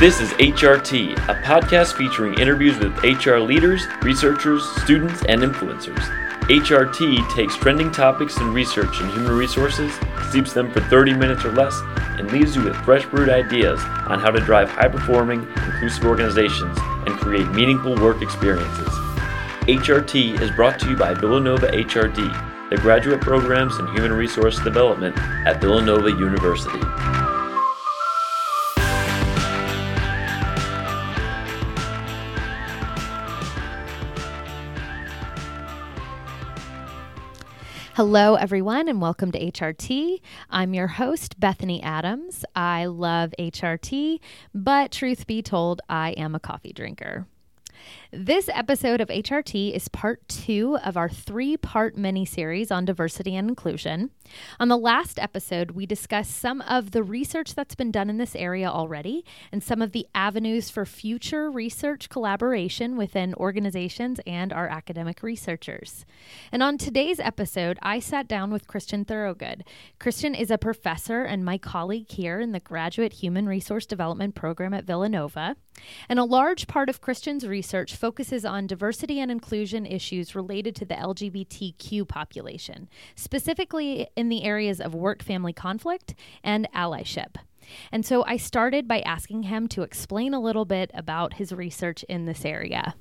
This is HRT, a podcast featuring interviews with HR leaders, researchers, students, and influencers. HRT takes trending topics and research in human resources, steeps them for 30 minutes or less, and leaves you with fresh brewed ideas on how to drive high performing, inclusive organizations and create meaningful work experiences. HRT is brought to you by Villanova HRD, the graduate programs in human resource development at Villanova University. Hello, everyone, and welcome to HRT. I'm your host, Bethany Adams. I love HRT, but truth be told, I am a coffee drinker. This episode of HRT is part two of our three part mini series on diversity and inclusion. On the last episode, we discussed some of the research that's been done in this area already and some of the avenues for future research collaboration within organizations and our academic researchers. And on today's episode, I sat down with Christian Thoroughgood. Christian is a professor and my colleague here in the Graduate Human Resource Development Program at Villanova. And a large part of Christian's research focuses on diversity and inclusion issues related to the LGBTQ population, specifically in the areas of work family conflict and allyship. And so I started by asking him to explain a little bit about his research in this area.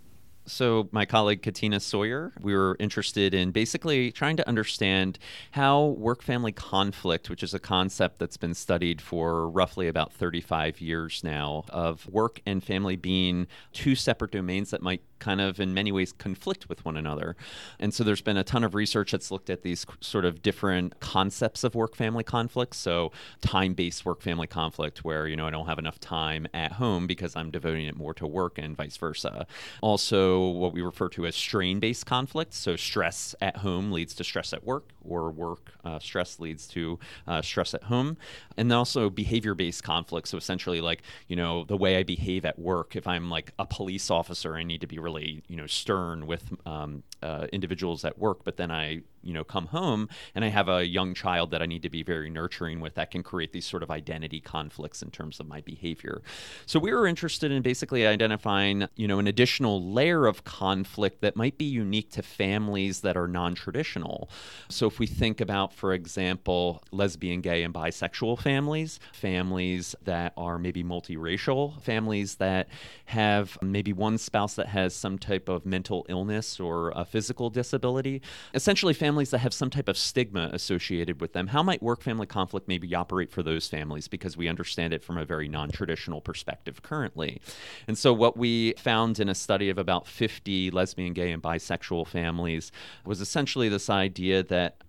So, my colleague Katina Sawyer, we were interested in basically trying to understand how work family conflict, which is a concept that's been studied for roughly about 35 years now, of work and family being two separate domains that might kind of in many ways conflict with one another. And so there's been a ton of research that's looked at these sort of different concepts of work family conflict. So time based work family conflict, where, you know, I don't have enough time at home because I'm devoting it more to work and vice versa. Also, what we refer to as strain based conflict. So, stress at home leads to stress at work, or work uh, stress leads to uh, stress at home. And then also behavior based conflict. So, essentially, like, you know, the way I behave at work, if I'm like a police officer, I need to be really, you know, stern with um, uh, individuals at work, but then I you know come home and I have a young child that I need to be very nurturing with that can create these sort of identity conflicts in terms of my behavior. So we were interested in basically identifying you know an additional layer of conflict that might be unique to families that are non-traditional. So if we think about for example lesbian, gay and bisexual families, families that are maybe multiracial, families that have maybe one spouse that has some type of mental illness or a physical disability, essentially families that have some type of stigma associated with them, how might work family conflict maybe operate for those families? Because we understand it from a very non traditional perspective currently? And so, what we found in a study of about 50 lesbian, gay, and bisexual families was essentially this idea that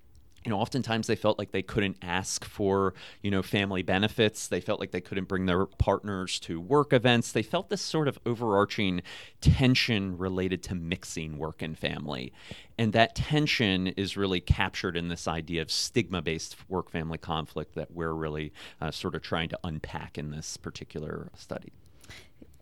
you know, oftentimes they felt like they couldn't ask for, you know, family benefits. They felt like they couldn't bring their partners to work events. They felt this sort of overarching tension related to mixing work and family. And that tension is really captured in this idea of stigma based work family conflict that we're really uh, sort of trying to unpack in this particular study.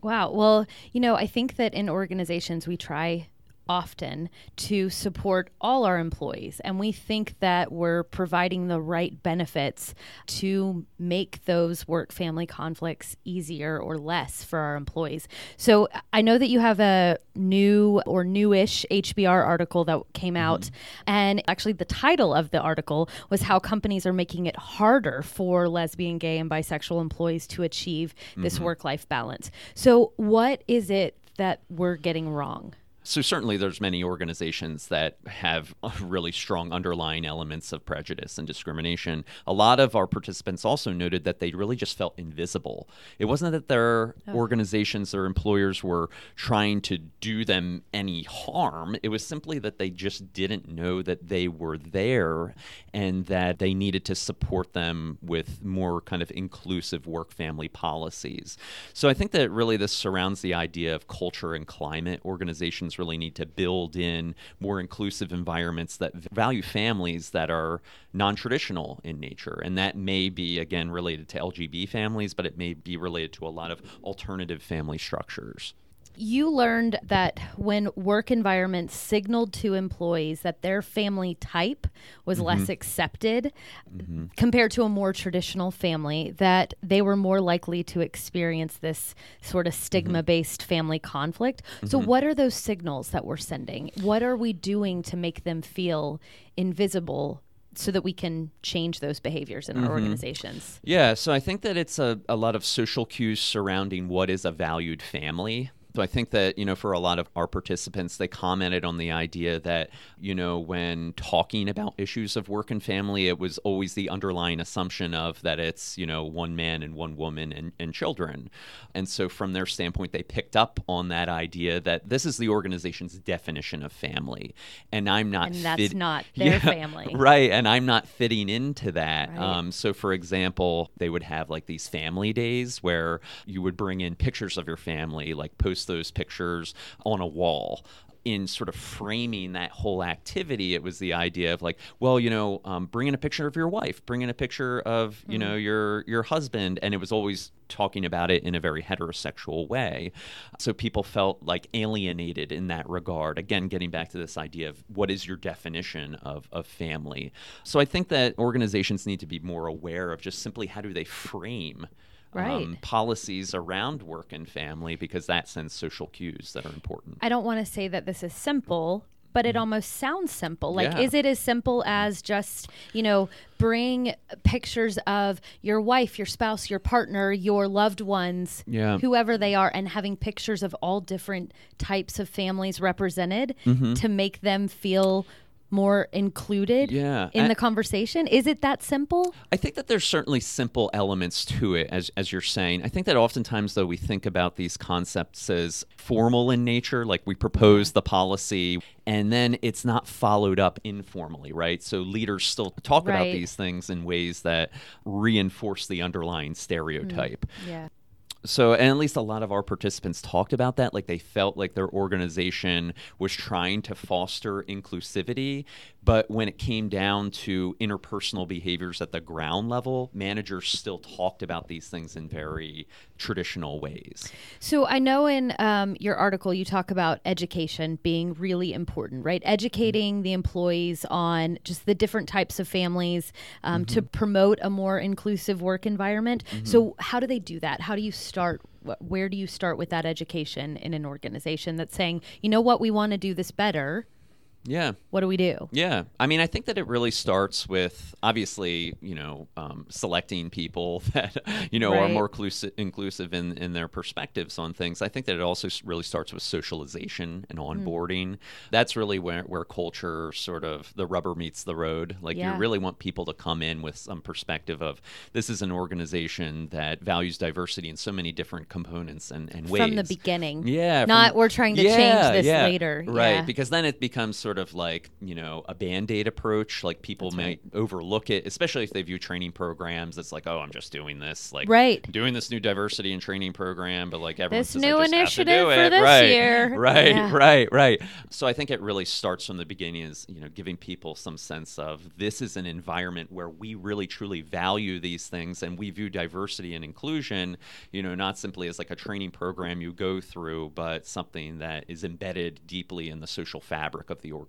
Wow. Well, you know, I think that in organizations we try often to support all our employees. And we think that we're providing the right benefits to make those work family conflicts easier or less for our employees. So I know that you have a new or newish HBR article that came mm-hmm. out. And actually, the title of the article was How Companies Are Making It Harder for Lesbian, Gay, and Bisexual Employees to Achieve This mm-hmm. Work Life Balance. So, what is it that we're getting wrong? So certainly there's many organizations that have really strong underlying elements of prejudice and discrimination. A lot of our participants also noted that they really just felt invisible. It wasn't that their oh. organizations or employers were trying to do them any harm. It was simply that they just didn't know that they were there and that they needed to support them with more kind of inclusive work family policies. So I think that really this surrounds the idea of culture and climate organizations really need to build in more inclusive environments that value families that are non traditional in nature. And that may be, again, related to LGB families, but it may be related to a lot of alternative family structures. You learned that when work environments signaled to employees that their family type was Mm-hmm. less accepted mm-hmm. compared to a more traditional family, that they were more likely to experience this sort of mm-hmm. stigma based family conflict. So, mm-hmm. what are those signals that we're sending? What are we doing to make them feel invisible? So that we can change those behaviors in our organizations. Yeah, so I think that it's a, a lot of social cues surrounding what is a valued family. So I think that, you know, for a lot of our participants, they commented on the idea that, you know, when talking about issues of work and family, it was always the underlying assumption of that it's, you know, one man and one woman and, and children. And so from their standpoint, they picked up on that idea that this is the organization's definition of family. And I'm not And that's fit- not their Yeah, family. Right. And I'm not fitting into that. Right. Um, so, for example, they would have like these family days where you would bring in pictures of your family, like post those pictures on a wall. In sort of framing that whole activity, it was the idea of like, well, you know, um, bring in a picture of your wife, bring in a picture of you know your your husband, and it was always talking about it in a very heterosexual way. So people felt like alienated in that regard. Again, getting back to this idea of what is your definition of, of family. So I think that organizations need to be more aware of just simply how do they frame um, policies around work and family because that sends social cues that are important. I don't want to say that this is simple, but it almost sounds simple. Like. Yeah. is it as simple as just, you know, bring pictures of your wife, your spouse, your partner, your loved ones, Yeah. whoever they are, and having pictures of all different types of families represented Mm-hmm. to make them feel more included Yeah. in I- the conversation? Is it that simple? I think that there's certainly simple elements to it, as, as you're saying. I think that oftentimes, though, we think about these concepts as formal in nature, like we propose the policy and then it's not followed up informally, right? So leaders still talk about these things in ways that reinforce the underlying stereotype. Mm, yeah. So, and at least a lot of our participants talked about that. Like they felt like their organization was trying to foster inclusivity. But when it came down to interpersonal behaviors at the ground level, managers still talked about these things in very traditional ways. So I know in um, your article you talk about education being really important, right? Educating the employees on just the different types of families um, to promote a more inclusive work environment. So how do they do that? How do you start? Where do you start with that education in an organization that's saying, you know what, we want to do this better? Yeah. What do we do? Yeah, I mean, I think that it really starts with obviously, you know, um, selecting people that you know are more inclusive, inclusive in, in their perspectives on things. I think that it also really starts with socialization and Hmm. onboarding. That's really where where culture sort of the rubber meets the road. Like Yeah. you really want people to come in with some perspective of this is an organization that values diversity in so many different components and, and ways From the beginning. yeah. Not from- we're trying to Yeah, change this yeah, later. Right. Because then it becomes sort of like, you know, a band aid approach. Like people That's might overlook it, especially if they view training programs. It's like, oh, I'm just doing this. Like, Right. doing this new diversity and training program, but like everyone This says, new I just have to initiative for this right. year. Right, Yeah. right, right. So I think it really starts from the beginning is, you know, giving people some sense of this is an environment where we really truly value these things and we view diversity and inclusion, you know, not simply as like a training program you go through, but something that is embedded deeply in the social fabric of the organization.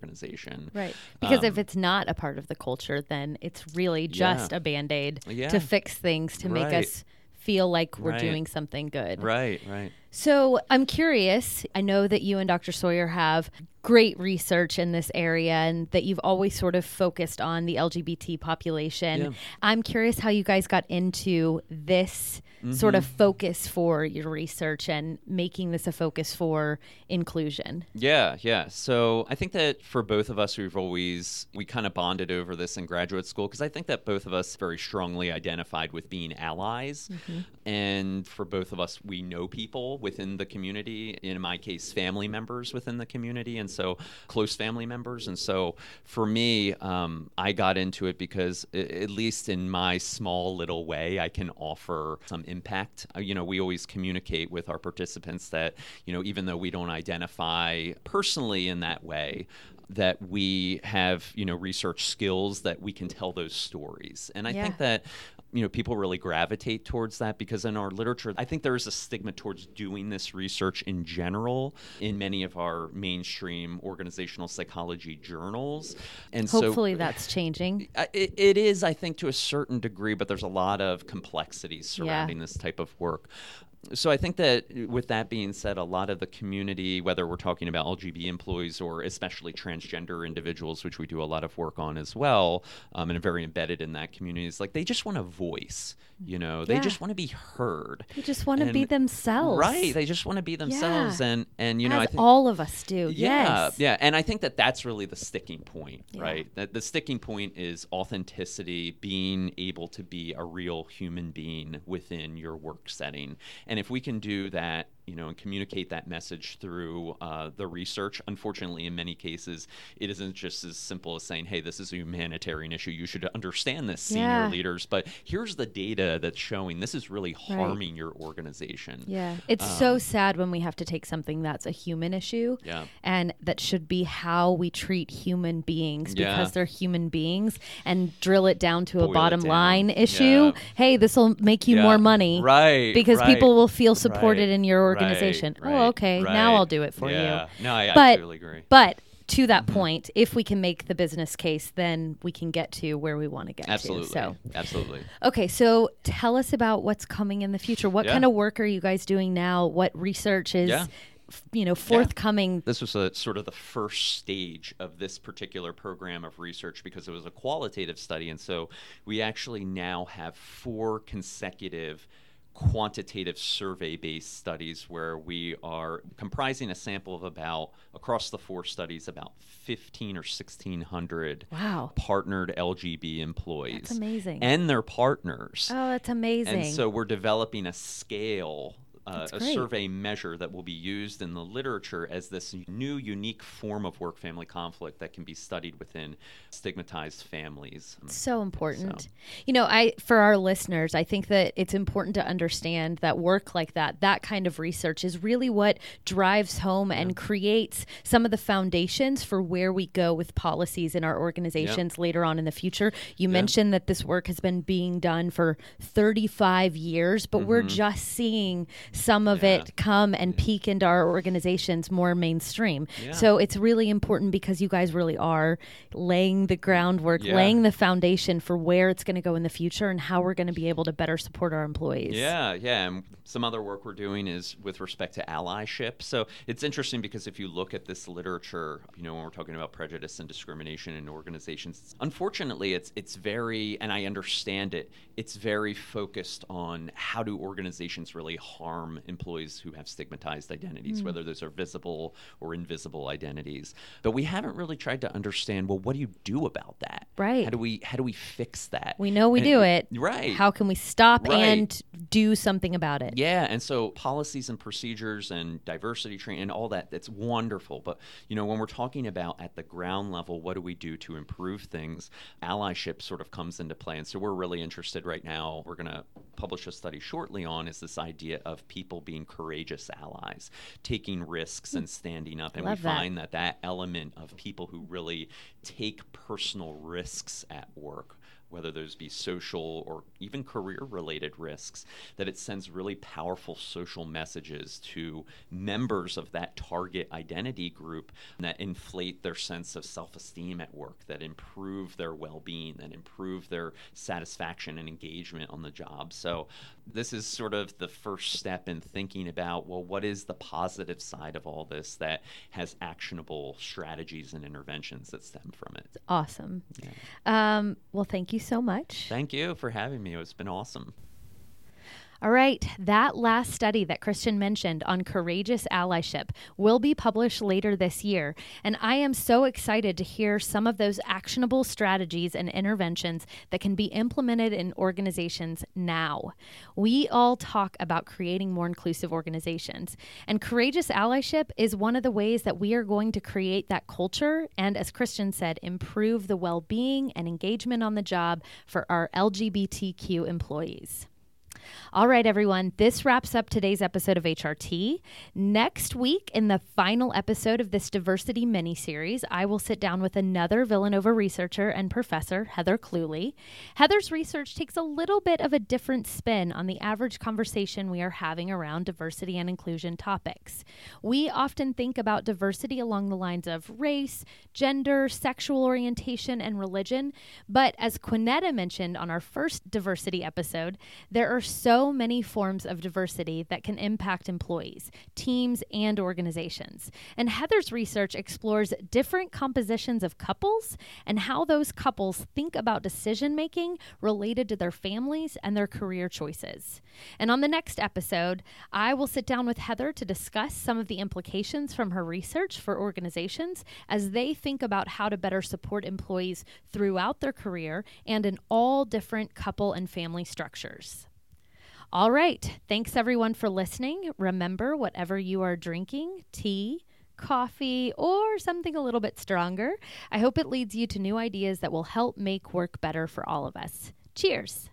Right. Because if Um, it's not a part of the culture, then it's really just a band aid Yeah. to fix things to make us feel like we're Right. doing something good. Right, right. So I'm curious. I know that you and Dr. Sawyer have great research in this area and that you've always sort of focused on the LGBT population. Yeah. I'm curious how you guys got into this sort of mm-hmm. focus for your research and making this a focus for inclusion. Yeah, yeah. So I think that for both of us, we've always we kind of bonded over this in graduate school because I think that both of us very strongly identified with being allies, mm-hmm. and for both of us, we know people within the community. In my case, family members within the community, and so close family members. And so for me, um, I got into it because at least in my small little way, I can offer some impact. Uh, You know, we always communicate with our participants that you know even though we don't identify personally in that way that we have you know research skills that we can tell those stories and i Yeah. think that you know people really gravitate towards that because in our literature i think there is a stigma towards doing this research in general in many of our mainstream organizational psychology journals. And so hopefully so, that's changing. It, it is i think to a certain degree but there's a lot of complexities surrounding yeah. this type of work so I think that with that being said, a lot of the community, whether we're talking about LGB employees or especially transgender individuals, which we do a lot of work on as well, um, and are very embedded in that community, is like they just want a voice. You know, they yeah. just want to be heard. They just want to be themselves. Right. They just want to be themselves, yeah. and and you know, As I think all of us do. Yeah, yes. yeah, and I think that that's really the sticking point, yeah. right? That the sticking point is authenticity, being able to be a real human being within your work setting, and if we can do that you know, and communicate that message through uh, the research. Unfortunately, in many cases, it isn't just as simple as saying, "Hey, this is a humanitarian issue. You should understand this, senior yeah. leaders." But here's the data that's showing this is really harming right. your organization. Yeah, it's um, so sad when we have to take something that's a human issue, yeah. and that should be how we treat human beings because yeah. they're human beings, and drill it down to Boil a bottom line issue. Hey, this will make you more money, right? Because right, people will feel supported right, in your organization organization. Right, oh, okay. Right, now I'll do it for yeah. you. No, I but, absolutely agree. But to that point, if we can make the business case, then we can get to where we want to get absolutely. to. So absolutely. Okay, so tell us about what's coming in the future. What yeah. kind of work are you guys doing now? What research is yeah. you know forthcoming yeah. this was a, sort of the first stage of this particular program of research because it was a qualitative study and so we actually now have four consecutive quantitative survey based studies where we are comprising a sample of about across the four studies about 15 or 1600 wow. partnered LGB employees. That's amazing. And their partners. Oh, that's amazing. And so we're developing a scale uh, a survey measure that will be used in the literature as this new, unique form of work family conflict that can be studied within stigmatized families. So important. So. You know, I for our listeners, I think that it's important to understand that work like that, that kind of research, is really what drives home yeah. and creates some of the foundations for where we go with policies in our organizations yeah. later on in the future. You yeah. mentioned that this work has been being done for 35 years, but mm-hmm. we're just seeing some of yeah. it come and peek into our organizations more mainstream. Yeah. So it's really important because you guys really are laying the groundwork, yeah. laying the foundation for where it's going to go in the future and how we're going to be able to better support our employees. Yeah, yeah. And some other work we're doing is with respect to allyship. So it's interesting because if you look at this literature, you know, when we're talking about prejudice and discrimination in organizations, unfortunately, it's it's very, and I understand it. It's very focused on how do organizations really harm harm employees who have stigmatized identities, mm. whether those are visible or invisible identities. But we haven't really tried to understand well, what do you do about that? Right. How do we how do we fix that? We know we and, do it. Right. How can we stop right. and do something about it? Yeah, and so policies and procedures and diversity training and all that that's wonderful. But you know, when we're talking about at the ground level, what do we do to improve things? Allyship sort of comes into play. And so we're really interested right now. We're gonna publish a study shortly on is this idea of people being courageous allies, taking risks and standing up. And Love we that. find that that element of people who really take personal risks at work whether those be social or even career related risks, that it sends really powerful social messages to members of that target identity group that inflate their sense of self esteem at work, that improve their well being, that improve their satisfaction and engagement on the job. So, this is sort of the first step in thinking about well, what is the positive side of all this that has actionable strategies and interventions that stem from it? Awesome. Yeah. Um, well, thank you you so much. Thank you for having me. It's been awesome. All right, that last study that Christian mentioned on courageous allyship will be published later this year. And I am so excited to hear some of those actionable strategies and interventions that can be implemented in organizations now. We all talk about creating more inclusive organizations, and courageous allyship is one of the ways that we are going to create that culture and, as Christian said, improve the well being and engagement on the job for our LGBTQ employees. All right, everyone, this wraps up today's episode of HRT. Next week, in the final episode of this diversity mini series, I will sit down with another Villanova researcher and professor, Heather Cluley. Heather's research takes a little bit of a different spin on the average conversation we are having around diversity and inclusion topics. We often think about diversity along the lines of race, gender, sexual orientation, and religion, but as Quinetta mentioned on our first diversity episode, there are so so many forms of diversity that can impact employees, teams, and organizations. And Heather's research explores different compositions of couples and how those couples think about decision making related to their families and their career choices. And on the next episode, I will sit down with Heather to discuss some of the implications from her research for organizations as they think about how to better support employees throughout their career and in all different couple and family structures. All right. Thanks everyone for listening. Remember, whatever you are drinking, tea, coffee, or something a little bit stronger, I hope it leads you to new ideas that will help make work better for all of us. Cheers.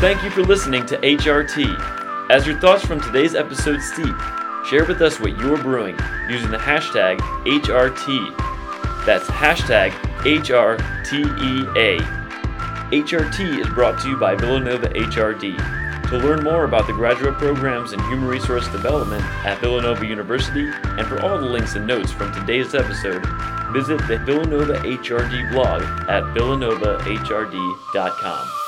Thank you for listening to HRT. As your thoughts from today's episode steep, share with us what you're brewing using the hashtag HRT. That's hashtag HRTEA. HRT is brought to you by Villanova HRD. To learn more about the graduate programs in human resource development at Villanova University and for all the links and notes from today's episode, visit the Villanova HRD blog at villanovahrd.com.